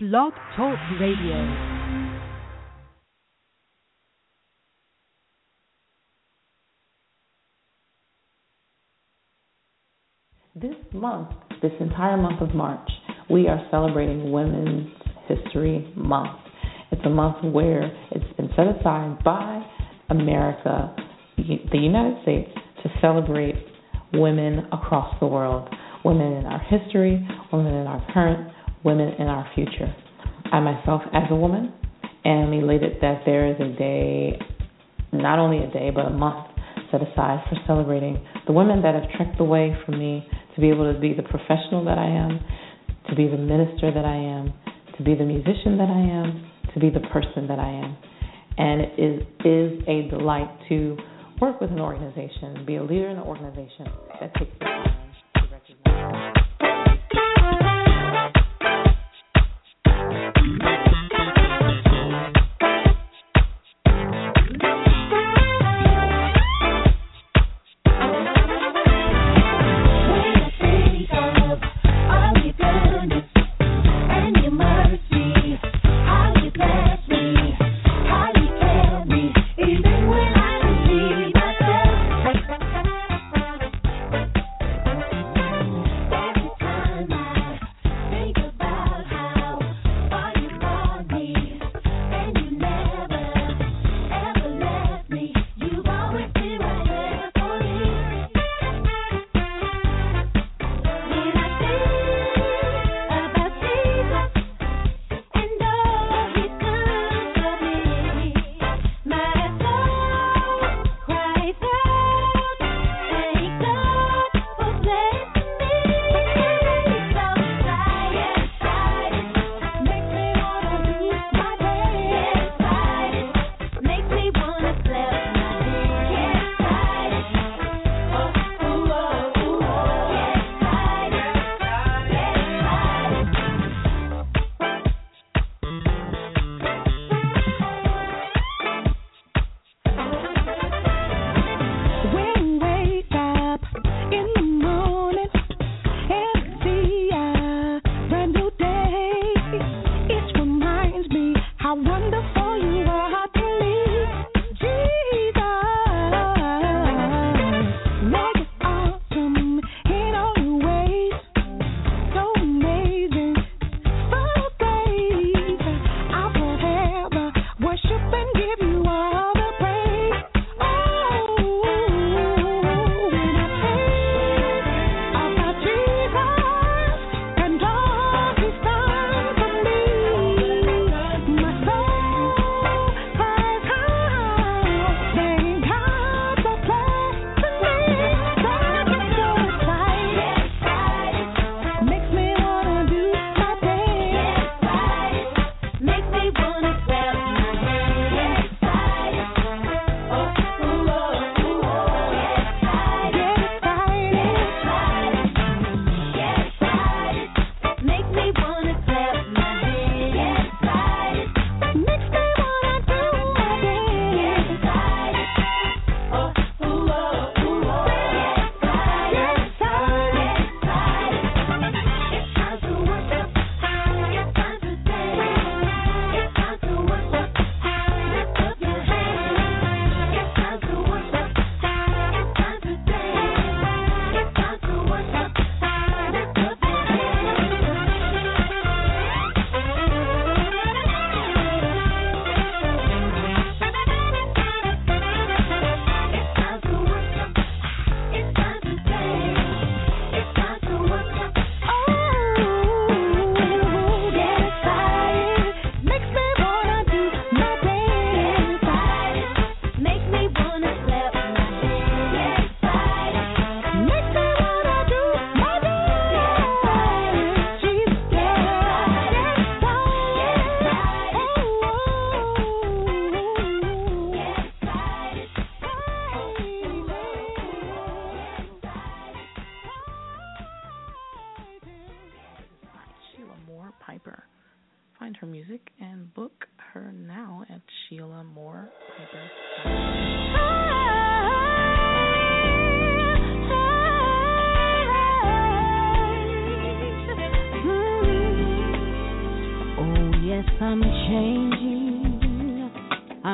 Blog Talk Radio. This month, this entire month of March, we are celebrating Women's History Month. It's a month where it's been set aside by America, the United States, to celebrate women across the world women in our history, women in our current, women in our future. I myself, as a woman, am elated that there is a day, not only a day, but a month set aside for celebrating the women that have trekked the way for me to be able to be the professional that I am, to be the minister that I am, to be the musician that I am, to be the person that I am. And it is, is a delight to work with an organization, be a leader in an organization that takes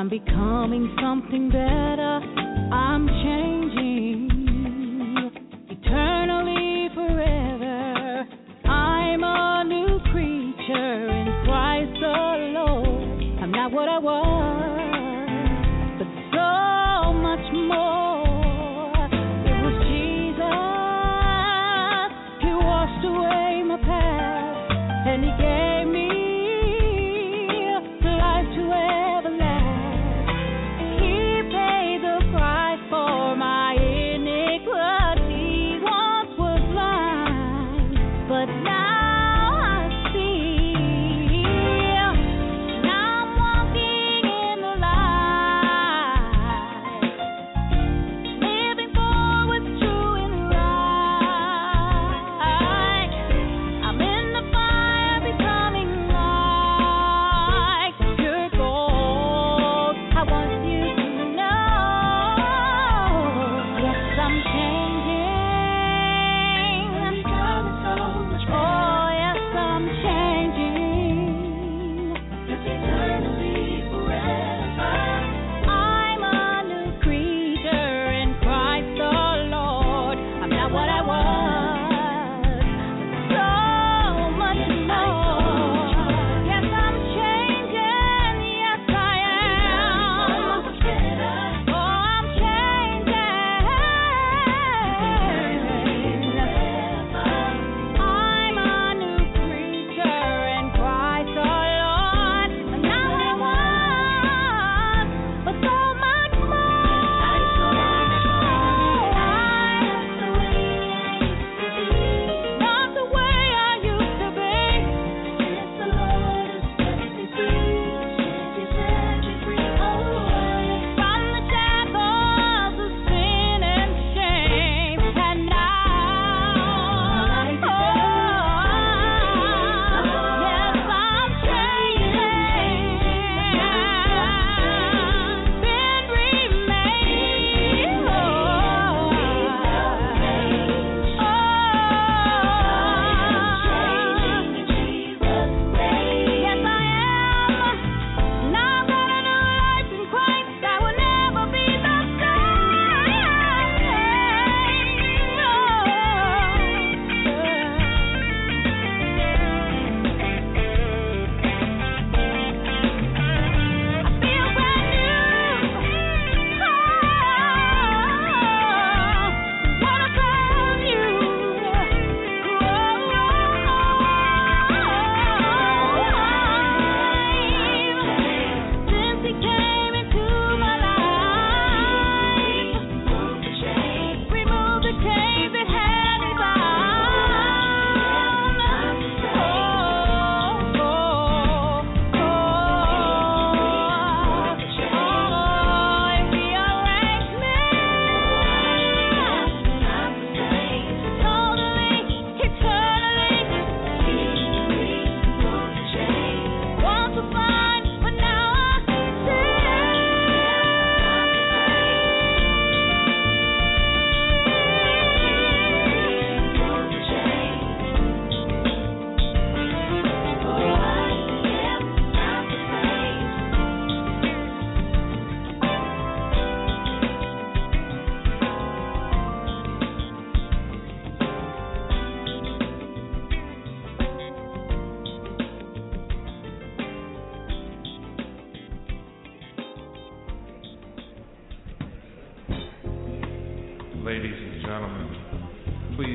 I'm becoming something better. I'm changing. Eternally, forever. I'm a new creature in Christ alone. I'm not what I was, but so much more.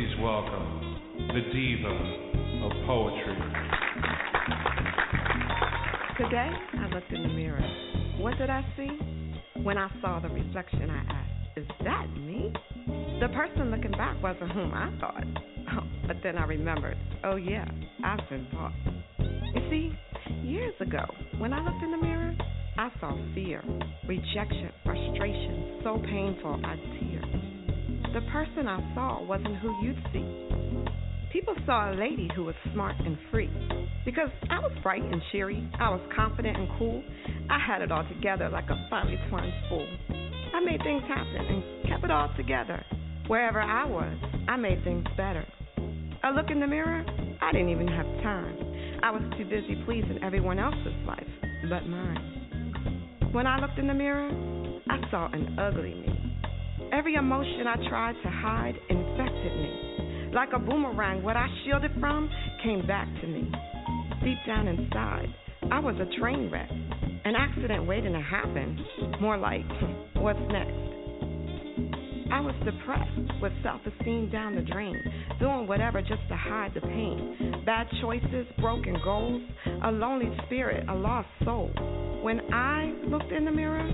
Please welcome the diva of poetry. Today, I looked in the mirror. What did I see? When I saw the reflection, I asked, Is that me? The person looking back wasn't whom I thought. Oh, but then I remembered, oh, yeah, I've been bought. You see, years ago, when I looked in the mirror, I saw fear, rejection, frustration, so painful I. The person I saw wasn't who you'd see. People saw a lady who was smart and free. Because I was bright and cheery, I was confident and cool. I had it all together like a finely twined spool. I made things happen and kept it all together. Wherever I was, I made things better. A look in the mirror, I didn't even have time. I was too busy pleasing everyone else's life but mine. When I looked in the mirror, I saw an ugly me. Every emotion I tried to hide infected me. Like a boomerang, what I shielded from came back to me. Deep down inside, I was a train wreck, an accident waiting to happen. More like, what's next? I was depressed with self esteem down the drain, doing whatever just to hide the pain. Bad choices, broken goals, a lonely spirit, a lost soul. When I looked in the mirror,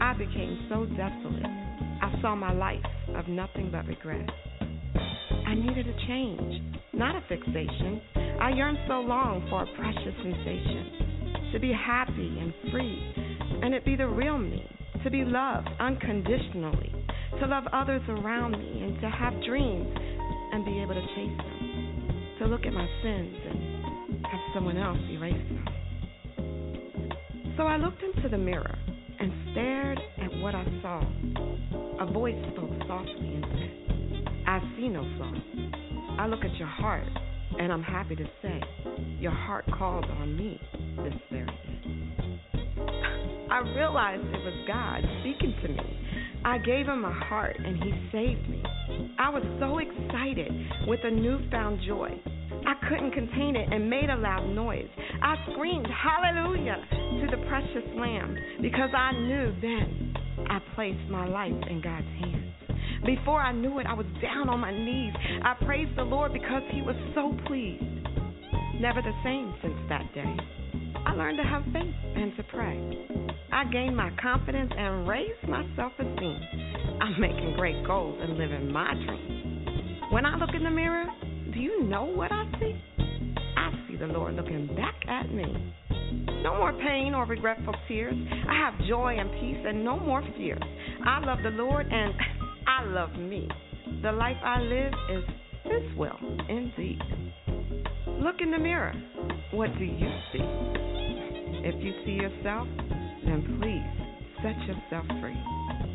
I became so desolate. Saw my life of nothing but regret. I needed a change, not a fixation. I yearned so long for a precious sensation, to be happy and free, and it be the real me, to be loved unconditionally to love others around me and to have dreams and be able to chase them, to look at my sins and have someone else erase them. So I looked into the mirror and stared at what I saw. A voice spoke softly and said, I see no flaws. I look at your heart, and I'm happy to say your heart called on me this very day. I realized it was God speaking to me I gave him my heart and he saved me. I was so excited with a newfound joy. I couldn't contain it and made a loud noise. I screamed hallelujah to the precious lamb because I knew then I placed my life in God's hands. Before I knew it, I was down on my knees. I praised the Lord because he was so pleased. Never the same since that day. I learned to have faith and to pray. I gained my confidence and raised my self esteem. I'm making great goals and living my dreams. When I look in the mirror, do you know what I see? I see the Lord looking back at me. No more pain or regretful tears. I have joy and peace and no more fear. I love the Lord and I love me. The life I live is His will, indeed. Look in the mirror. What do you see? If you see yourself, then please set yourself free.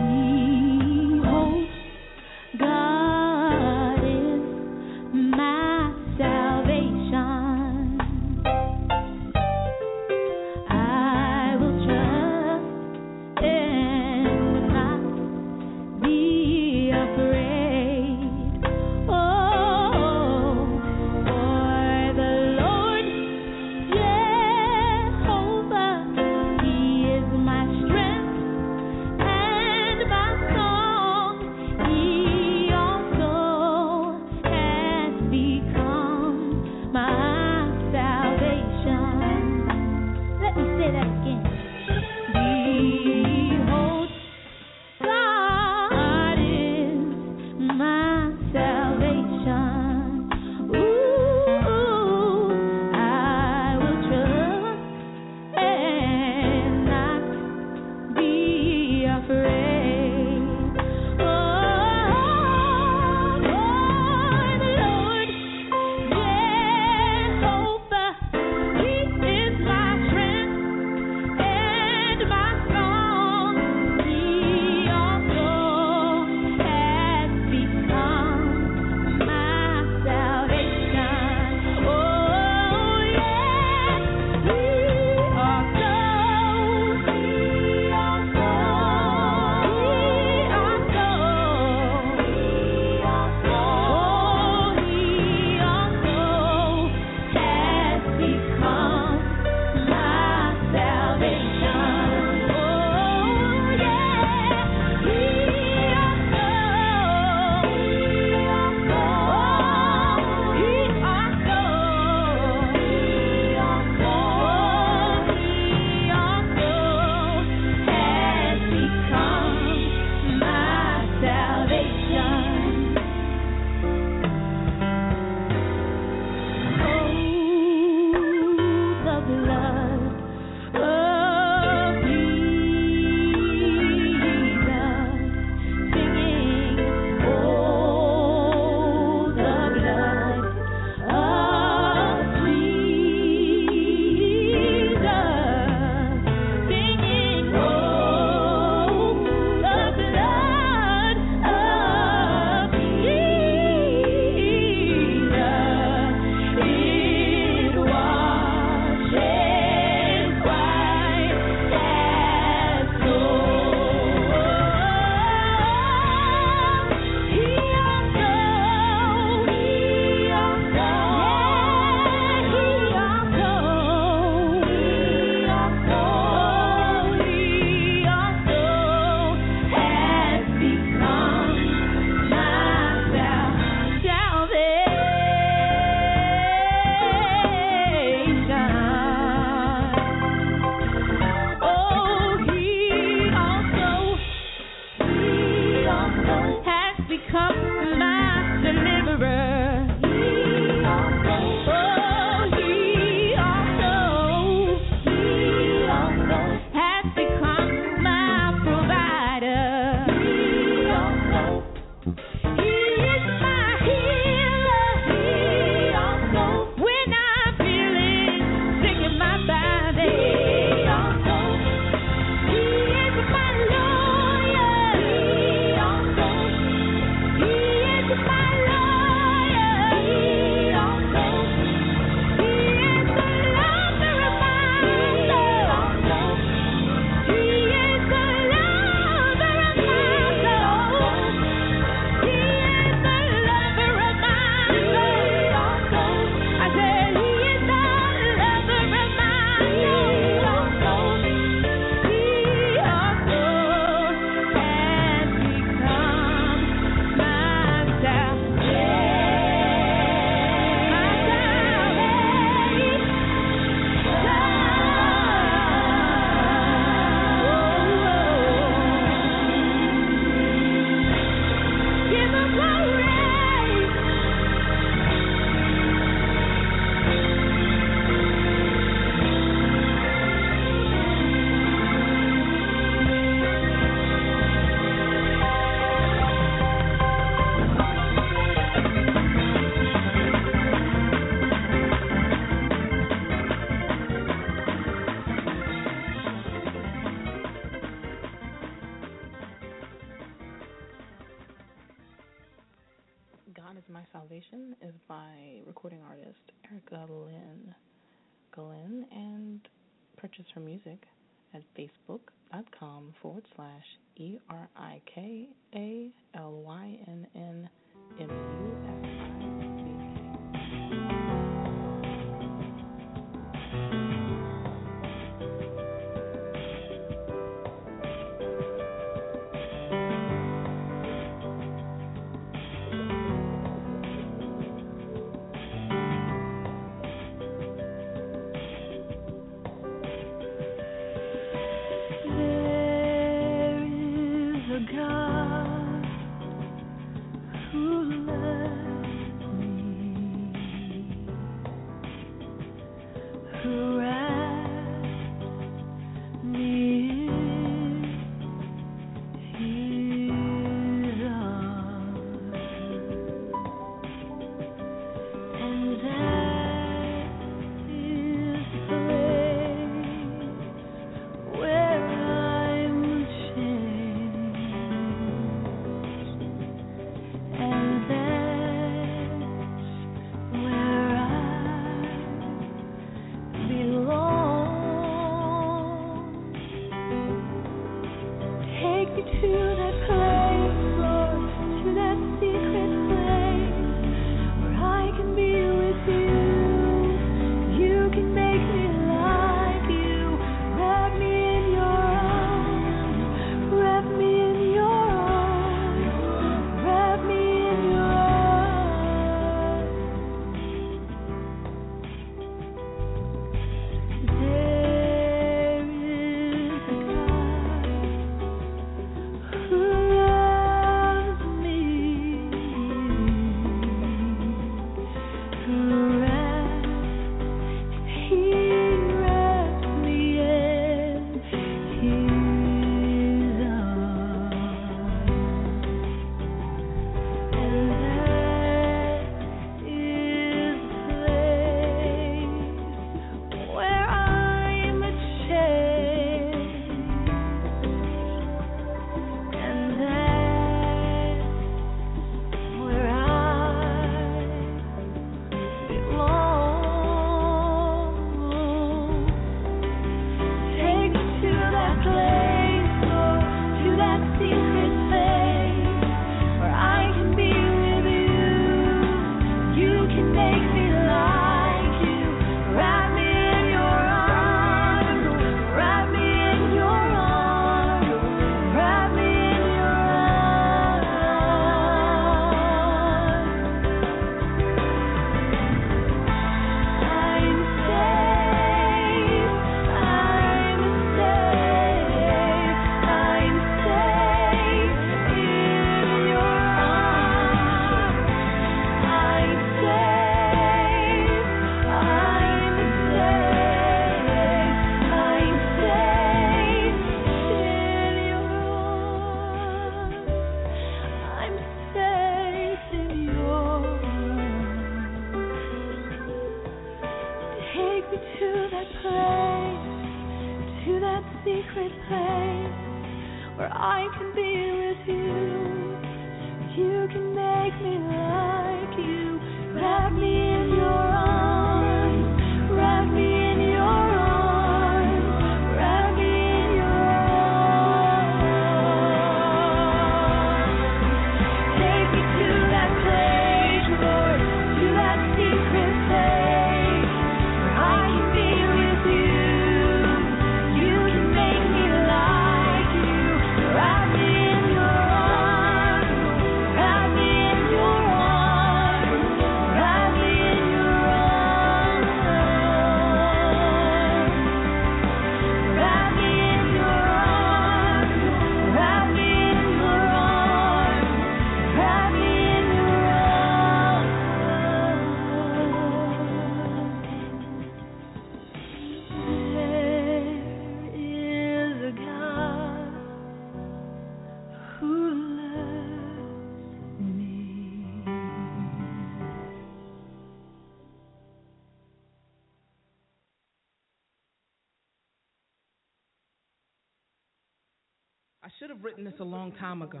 I should have written this a long time ago.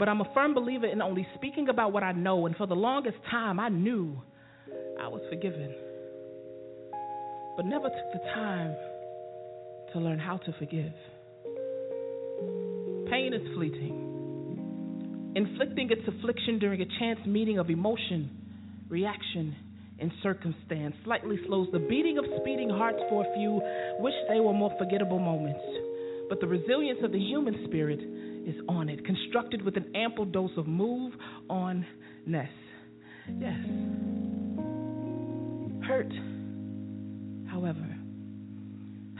But I'm a firm believer in only speaking about what I know, and for the longest time, I knew I was forgiven, but never took the time to learn how to forgive. Pain is fleeting, inflicting its affliction during a chance meeting of emotion, reaction, and circumstance slightly slows the beating of speeding hearts for a few, wish they were more forgettable moments. But the resilience of the human spirit is on it, constructed with an ample dose of move on ness. Yes. Hurt, however,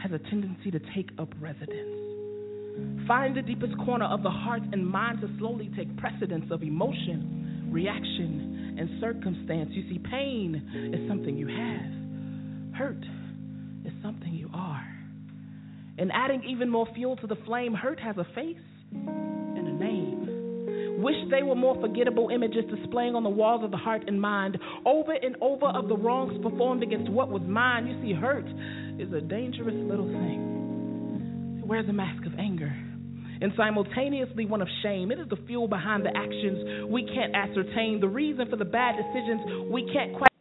has a tendency to take up residence. Find the deepest corner of the heart and mind to slowly take precedence of emotion, reaction, and circumstance. You see, pain is something you have, hurt And adding even more fuel to the flame, hurt has a face and a name. Wish they were more forgettable images displaying on the walls of the heart and mind, over and over of the wrongs performed against what was mine. You see, hurt is a dangerous little thing. It wears a mask of anger and simultaneously one of shame. It is the fuel behind the actions we can't ascertain, the reason for the bad decisions we can't quite